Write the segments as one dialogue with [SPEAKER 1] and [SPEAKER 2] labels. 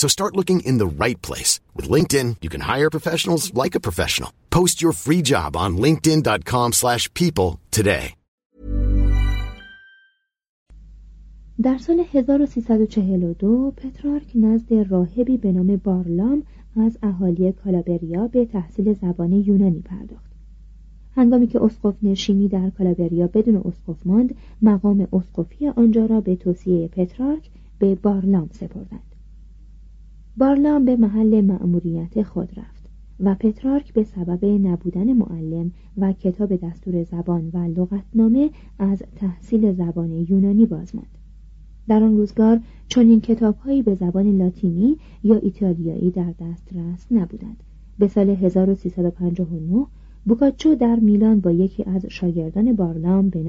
[SPEAKER 1] So start looking in the right place. With LinkedIn, you can hire professionals like a professional. Post your free job on linkedin.com slash people today.
[SPEAKER 2] در سال 1342 پترارک نزد راهبی به نام بارلام از اهالی کالابریا به تحصیل زبان یونانی پرداخت هنگامی که اسقف نشینی در کالابریا بدون اسقف ماند مقام اسقفی آنجا را به توصیه پترارک به بارلام سپردند بارلام به محل مأموریت خود رفت و پترارک به سبب نبودن معلم و کتاب دستور زبان و لغتنامه از تحصیل زبان یونانی باز ماند. در آن روزگار چنین کتابهایی به زبان لاتینی یا ایتالیایی در دسترس نبودند. به سال 1359 بوکاچو در میلان با یکی از شاگردان بارلام به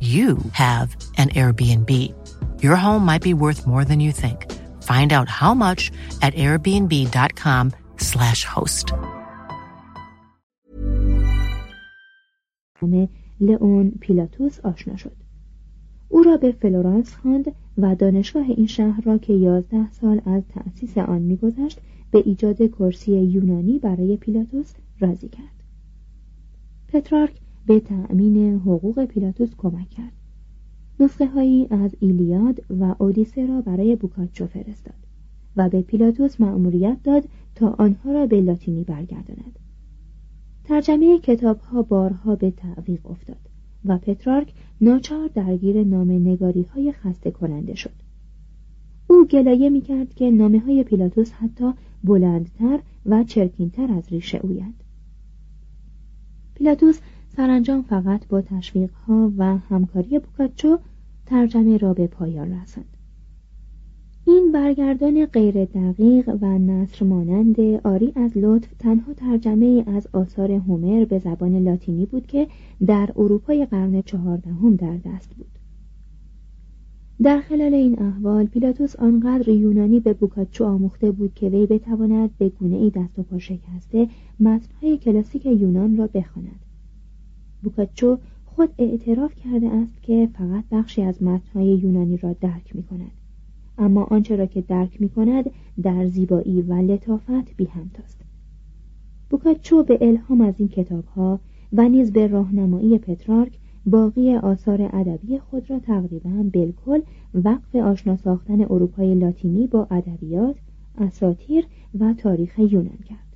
[SPEAKER 3] you have an Airbnb. Your home might be worth more than you think. Find out how much at airbnb.com/slash host.
[SPEAKER 2] لئون پیلاتوس آشنا شد. او را به فلورانس خواند و دانشگاه این شهر را که یازده سال از تأسیس آن میگذشت به ایجاد کرسی یونانی برای پیلاتوس راضی کرد. پترارک به تأمین حقوق پیلاتوس کمک کرد. نسخه هایی از ایلیاد و اودیسه را برای بوکاچو فرستاد و به پیلاتوس مأموریت داد تا آنها را به لاتینی برگرداند. ترجمه کتاب ها بارها به تعویق افتاد و پترارک ناچار درگیر نام نگاری های خسته کننده شد. او گلایه می کرد که نامه های پیلاتوس حتی بلندتر و چرکینتر از ریشه اویند. پیلاتوس سرانجام فقط با تشویق ها و همکاری بوکاچو ترجمه را به پایان رساند. این برگردان غیر دقیق و نصر مانند آری از لطف تنها ترجمه از آثار هومر به زبان لاتینی بود که در اروپای قرن چهاردهم در دست بود. در خلال این احوال پیلاتوس آنقدر یونانی به بوکاچو آموخته بود که وی بتواند به گونه ای دست و پا شکسته متنهای کلاسیک یونان را بخواند. بوکاچو خود اعتراف کرده است که فقط بخشی از متنهای یونانی را درک می کند اما آنچه را که درک می کند در زیبایی و لطافت بی همتاست. بوکاچو به الهام از این کتابها و نیز به راهنمایی پترارک باقی آثار ادبی خود را تقریبا بالکل وقف آشنا ساختن اروپای لاتینی با ادبیات اساتیر و تاریخ یونان کرد.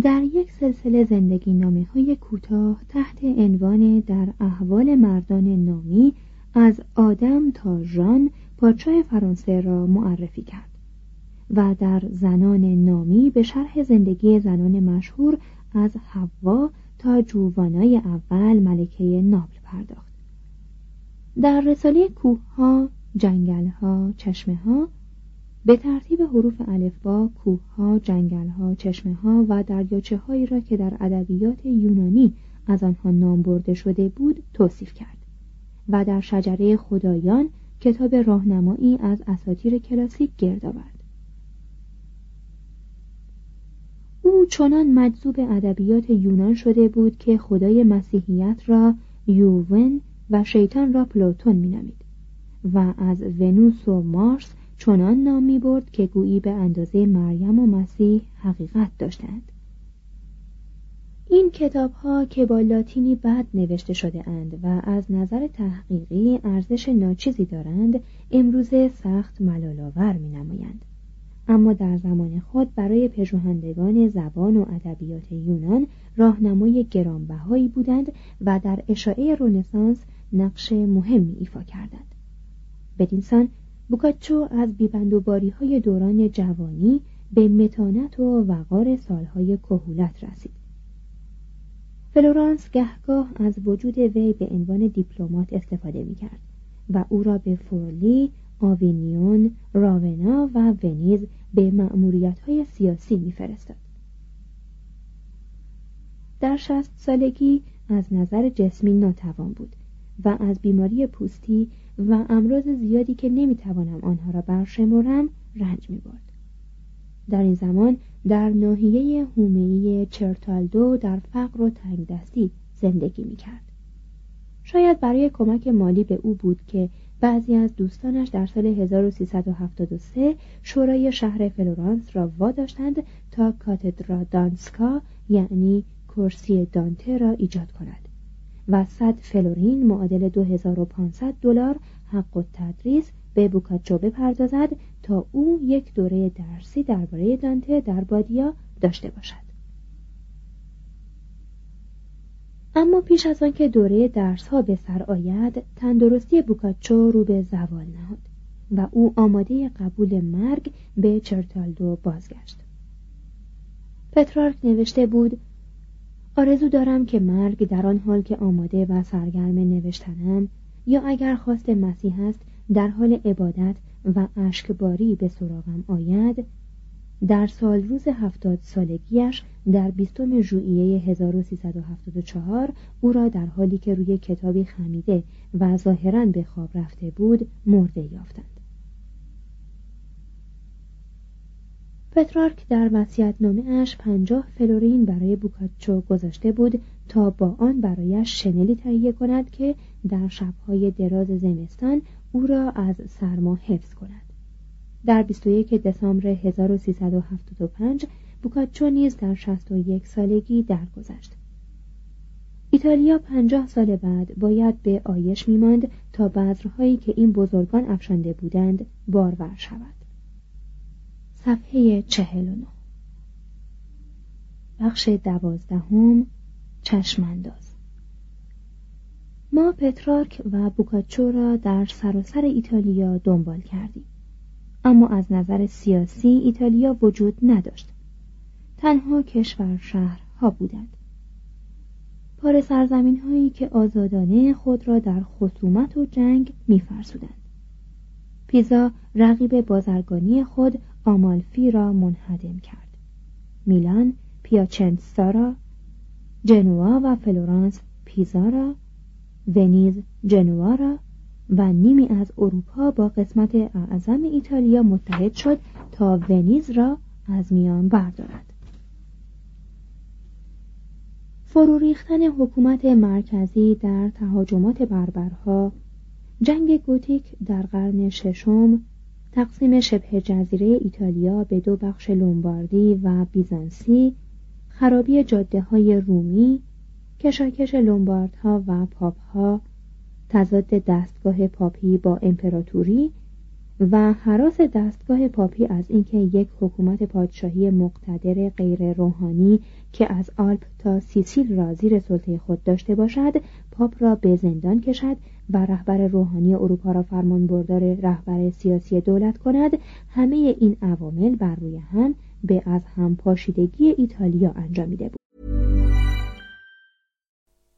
[SPEAKER 2] در یک سلسله زندگی نامه های کوتاه تحت عنوان در احوال مردان نامی از آدم تا ژان پادشاه فرانسه را معرفی کرد و در زنان نامی به شرح زندگی زنان مشهور از حوا تا جوانای اول ملکه نابل پرداخت. در رساله کوه ها، جنگل ها، چشمه ها به ترتیب حروف الفبا کوه ها، جنگل ها، چشمه ها و دریاچه هایی را که در ادبیات یونانی از آنها نام برده شده بود توصیف کرد و در شجره خدایان کتاب راهنمایی از اساطیر کلاسیک گرد آورد. او چنان مجذوب ادبیات یونان شده بود که خدای مسیحیت را یوون و شیطان را پلوتون مینامید و از ونوس و مارس چنان نام می برد که گویی به اندازه مریم و مسیح حقیقت داشتند این کتاب ها که با لاتینی بد نوشته شده اند و از نظر تحقیقی ارزش ناچیزی دارند امروزه سخت ملالآور می نمایند. اما در زمان خود برای پژوهندگان زبان و ادبیات یونان راهنمای گرانبهایی بودند و در اشاعه رنسانس نقش مهمی ایفا کردند بدینسان بوکاچو از بیبندوباری های دوران جوانی به متانت و وقار سالهای کهولت رسید فلورانس گهگاه از وجود وی به عنوان دیپلمات استفاده می کرد و او را به فورلی، آوینیون، راونا و ونیز به مأموریت های سیاسی میفرستاد. در شست سالگی از نظر جسمی ناتوان بود و از بیماری پوستی و امراض زیادی که نمی‌توانم آنها را برشمرم رنج می برد. در این زمان در ناحیه هومهی چرتالدو در فقر و تنگدستی زندگی می کرد. شاید برای کمک مالی به او بود که بعضی از دوستانش در سال 1373 شورای شهر فلورانس را واداشتند تا کاتدرا دانتسکا یعنی کرسی دانته را ایجاد کند و 100 فلورین معادل 2500 دلار حق تدریس به بوکاچو بپردازد تا او یک دوره درسی درباره دانته در بادیا داشته باشد. اما پیش از آنکه دوره درس ها به سر آید تندرستی بوکاچو رو به زوال نهاد و او آماده قبول مرگ به چرتالدو بازگشت. پترارک نوشته بود آرزو دارم که مرگ در آن حال که آماده و سرگرم نوشتنم یا اگر خواست مسیح است در حال عبادت و اشکباری به سراغم آید. در سال روز هفتاد سالگیش در بیستم ژوئیه 1374 او را در حالی که روی کتابی خمیده و ظاهرا به خواب رفته بود مرده یافتند. پترارک در وسیعتنامه اش پنجاه فلورین برای بوکاچو گذاشته بود تا با آن برایش شنلی تهیه کند که در شبهای دراز زمستان او را از سرما حفظ کند در 21 دسامبر 1375 بوکاچو نیز در 61 سالگی درگذشت. ایتالیا پنجاه سال بعد باید به آیش میماند تا بذرهایی که این بزرگان افشانده بودند بارور شود. صفحه چهل و بخش دوازدهم چشمانداز. ما پترارک و بوکاچو را در سراسر ایتالیا دنبال کردیم. اما از نظر سیاسی ایتالیا وجود نداشت. تنها کشور شهرها بودند. پار سرزمین هایی که آزادانه خود را در خصومت و جنگ میفرسودند. پیزا رقیب بازرگانی خود آمالفی را منهدم کرد. میلان پیاچنتسا را جنوا و فلورانس پیزا را ونیز جنوا را و نیمی از اروپا با قسمت اعظم ایتالیا متحد شد تا ونیز را از میان بردارد. فرو ریختن حکومت مرکزی در تهاجمات بربرها جنگ گوتیک در قرن ششم تقسیم شبه جزیره ایتالیا به دو بخش لومباردی و بیزانسی خرابی جاده های رومی کشاکش لومباردها و پاپها تضاد دستگاه پاپی با امپراتوری و هراس دستگاه پاپی از اینکه یک حکومت پادشاهی مقتدر غیر روحانی که از آلپ تا سیسیل را زیر سلطه خود داشته باشد پاپ را به زندان کشد و رهبر روحانی اروپا را فرمان بردار رهبر سیاسی دولت کند. همه این عوامل بر روی هم به از هم پاشیدگی ایتالیا انجامیده بود.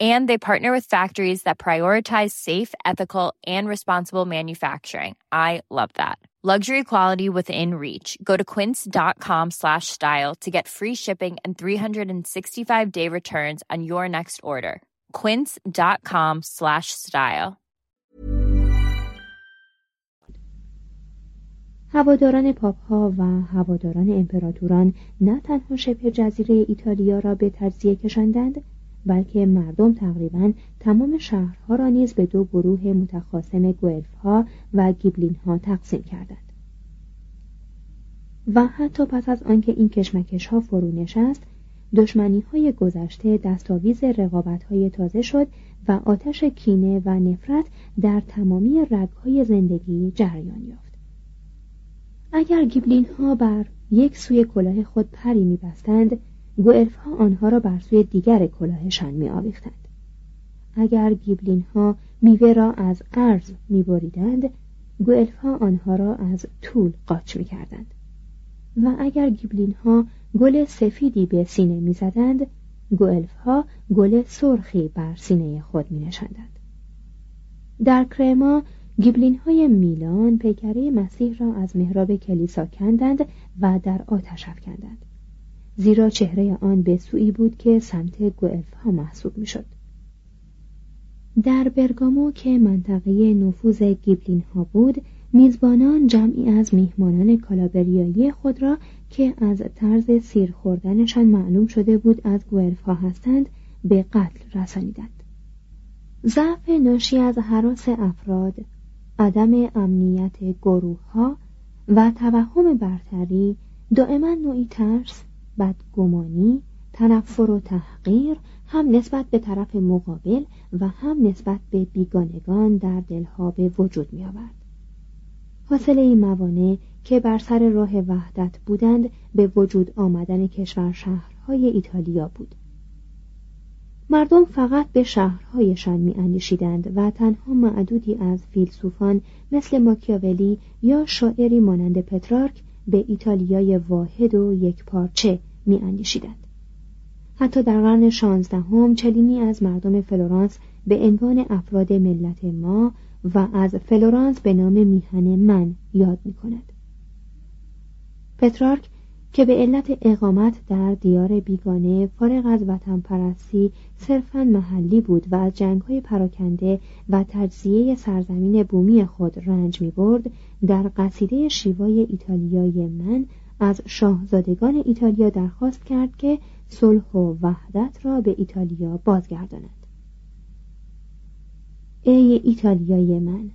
[SPEAKER 4] And they partner with factories that prioritize safe, ethical, and responsible manufacturing. I love that. Luxury quality within reach. Go to quince.com slash style to get free shipping and 365 day returns on your next order. quince.com slash style
[SPEAKER 2] هواداران پاپ ها و هواداران امپراتوران نه تنها شبه جزیره ایتالیا را به تجزیه کشاندند بلکه مردم تقریبا تمام شهرها را نیز به دو گروه متخاصم گوئلف ها و گیبلین ها تقسیم کردند. و حتی پس از آنکه این کشمکش ها فرو نشست دشمنی های گذشته دستاویز رقابت های تازه شد و آتش کینه و نفرت در تمامی رگهای زندگی جریان یافت. اگر گیبلین ها بر یک سوی کلاه خود پری میبستند گوئلف ها آنها را بر سوی دیگر کلاهشان می آویختند. اگر گیبلین ها میوه را از ارز می بریدند گوئلف ها آنها را از طول قاچ می کردند. و اگر گیبلین ها گل سفیدی به سینه می زدند گوئلف ها گل سرخی بر سینه خود می نشندند. در کرما گیبلین های میلان پیکره مسیح را از محراب کلیسا کندند و در آتش افکندند. زیرا چهره آن به سوی بود که سمت گوئلف محسوب می شد. در برگامو که منطقه نفوذ گیبلین ها بود میزبانان جمعی از میهمانان کالابریایی خود را که از طرز سیر خوردنشان معلوم شده بود از گوئلف هستند به قتل رسانیدند ضعف ناشی از حراس افراد عدم امنیت گروه ها و توهم برتری دائما نوعی ترس بدگمانی تنفر و تحقیر هم نسبت به طرف مقابل و هم نسبت به بیگانگان در دلها به وجود می آورد. حاصل این موانع که بر سر راه وحدت بودند به وجود آمدن کشور شهرهای ایتالیا بود. مردم فقط به شهرهایشان می اندیشیدند و تنها معدودی از فیلسوفان مثل ماکیاولی یا شاعری مانند پترارک به ایتالیای واحد و یک پارچه می اندیشیدند. حتی در قرن شانزدهم چلینی از مردم فلورانس به عنوان افراد ملت ما و از فلورانس به نام میهن من یاد می کند. پترارک که به علت اقامت در دیار بیگانه فارغ از وطن پرستی صرفا محلی بود و از جنگ های پراکنده و تجزیه سرزمین بومی خود رنج می برد در قصیده شیوای ایتالیای من از شاهزادگان ایتالیا درخواست کرد که صلح و وحدت را به ایتالیا بازگرداند. ای ایتالیای من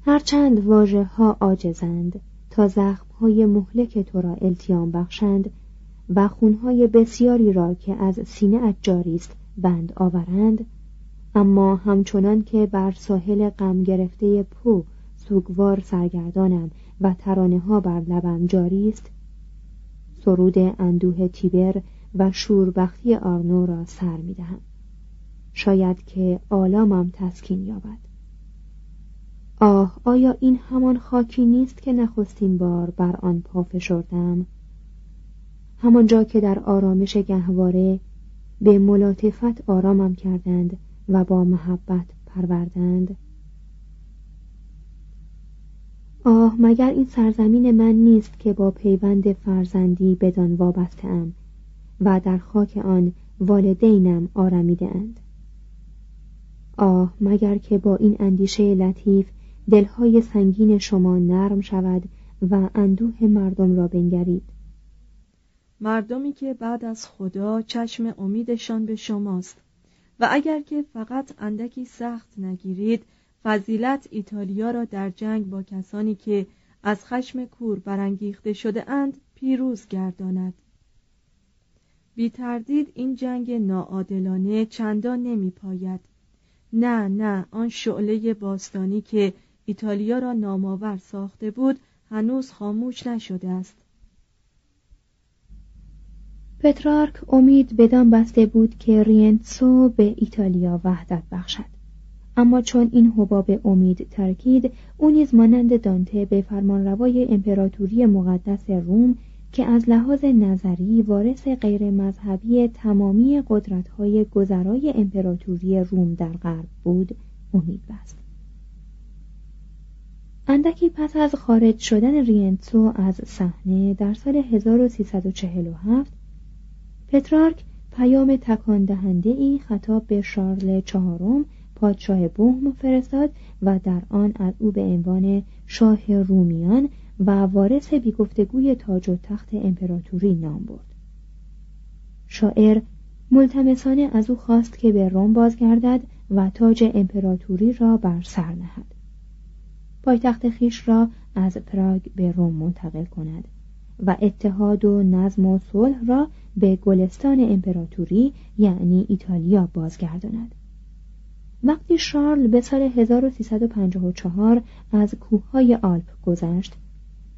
[SPEAKER 2] هرچند واژه ها آجزند تا زخم های مهلک تو را التیام بخشند و خونهای بسیاری را که از سینه جاری است بند آورند اما همچنان که بر ساحل غم گرفته پو سوگوار سرگردانم و ترانه ها بر لبم جاری است سرود اندوه تیبر و شوربختی آرنو را سر می دهم. شاید که آلامم تسکین یابد آه آیا این همان خاکی نیست که نخستین بار بر آن پا فشردم؟ همانجا که در آرامش گهواره به ملاطفت آرامم کردند و با محبت پروردند. آه مگر این سرزمین من نیست که با پیوند فرزندی بدان وابسته و در خاک آن والدینم آرمیده اند آه مگر که با این اندیشه لطیف دلهای سنگین شما نرم شود و اندوه مردم را بنگرید.
[SPEAKER 5] مردمی که بعد از خدا چشم امیدشان به شماست و اگر که فقط اندکی سخت نگیرید فضیلت ایتالیا را در جنگ با کسانی که از خشم کور برانگیخته شده اند پیروز گرداند. بی تردید این جنگ ناعادلانه چندان نمی پاید نه نه آن شعله باستانی که ایتالیا را نامآور ساخته بود هنوز خاموش نشده است.
[SPEAKER 2] پترارک امید بدان بسته بود که رینتسو به ایتالیا وحدت بخشد. اما چون این حباب امید ترکید او نیز مانند دانته به فرمانروای امپراتوری مقدس روم که از لحاظ نظری وارث غیر مذهبی تمامی قدرت‌های گذرای امپراتوری روم در غرب بود امید بست. اندکی پس از خارج شدن رینتسو از صحنه در سال 1347 پترارک پیام تکان دهنده ای خطاب به شارل چهارم پادشاه بوهم فرستاد و در آن از او به عنوان شاه رومیان و وارث بیگفتگوی تاج و تخت امپراتوری نام برد. شاعر ملتمسانه از او خواست که به روم بازگردد و تاج امپراتوری را بر سر نهد. پایتخت خیش را از پراگ به روم منتقل کند و اتحاد و نظم و صلح را به گلستان امپراتوری یعنی ایتالیا بازگرداند. وقتی شارل به سال 1354 از کوههای آلپ گذشت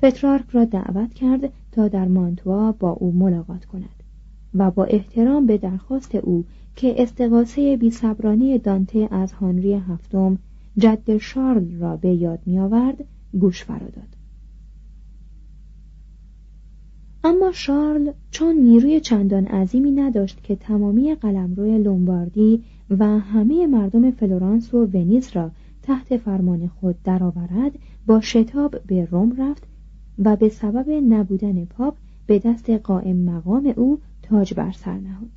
[SPEAKER 2] پترارک را دعوت کرد تا در مانتوا با او ملاقات کند و با احترام به درخواست او که استقاسه بیصبرانه دانته از هانری هفتم جد شارل را به یاد می آورد گوش فراداد اما شارل چون نیروی چندان عظیمی نداشت که تمامی قلمرو لومباردی و همه مردم فلورانس و ونیز را تحت فرمان خود درآورد با شتاب به روم رفت و به سبب نبودن پاپ به دست قائم مقام او تاج بر سر نهاد.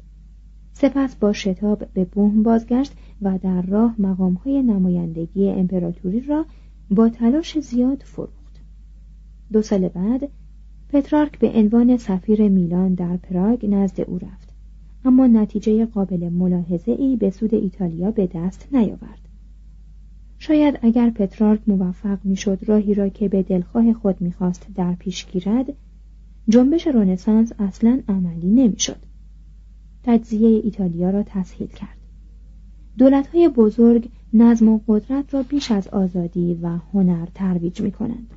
[SPEAKER 2] سپس با شتاب به بوهم بازگشت و در راه مقامهای نمایندگی امپراتوری را با تلاش زیاد فروخت. دو سال بعد پترارک به عنوان سفیر میلان در پراگ نزد او رفت. اما نتیجه قابل ملاحظه ای به سود ایتالیا به دست نیاورد. شاید اگر پترارک موفق می‌شد راهی را که به دلخواه خود می‌خواست در پیش گیرد جنبش رنسانس اصلا عملی نمی‌شد. تجزیه ایتالیا را تسهیل کرد دولتهای بزرگ نظم و قدرت را بیش از آزادی و هنر ترویج می کنند.